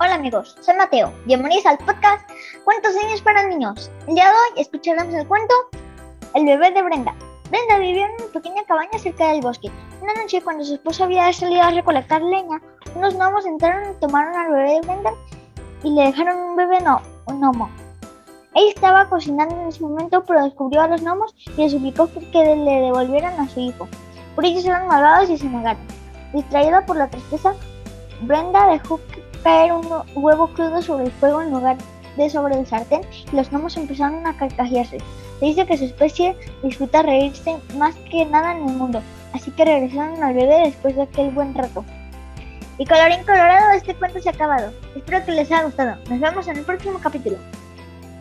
Hola amigos, soy Mateo. Bienvenidos al podcast Cuentos Niños para Niños. El día de hoy escucharemos el cuento El bebé de Brenda. Brenda vivía en una pequeña cabaña cerca del bosque. Una noche, cuando su esposo había salido a recolectar leña, unos gnomos entraron y tomaron al bebé de Brenda y le dejaron un bebé no, un gnomo. Ella estaba cocinando en ese momento, pero descubrió a los gnomos y les suplicó que le devolvieran a su hijo. Por ellos eran malvados y se negaron. Distraída por la tristeza, Brenda dejó caer un huevo crudo sobre el fuego en lugar de sobre el sartén y los gnomos empezaron a carcajearse. Se dice que su especie disfruta reírse más que nada en el mundo, así que regresaron al bebé después de aquel buen rato. Y colorín colorado, este cuento se ha acabado. Espero que les haya gustado. Nos vemos en el próximo capítulo.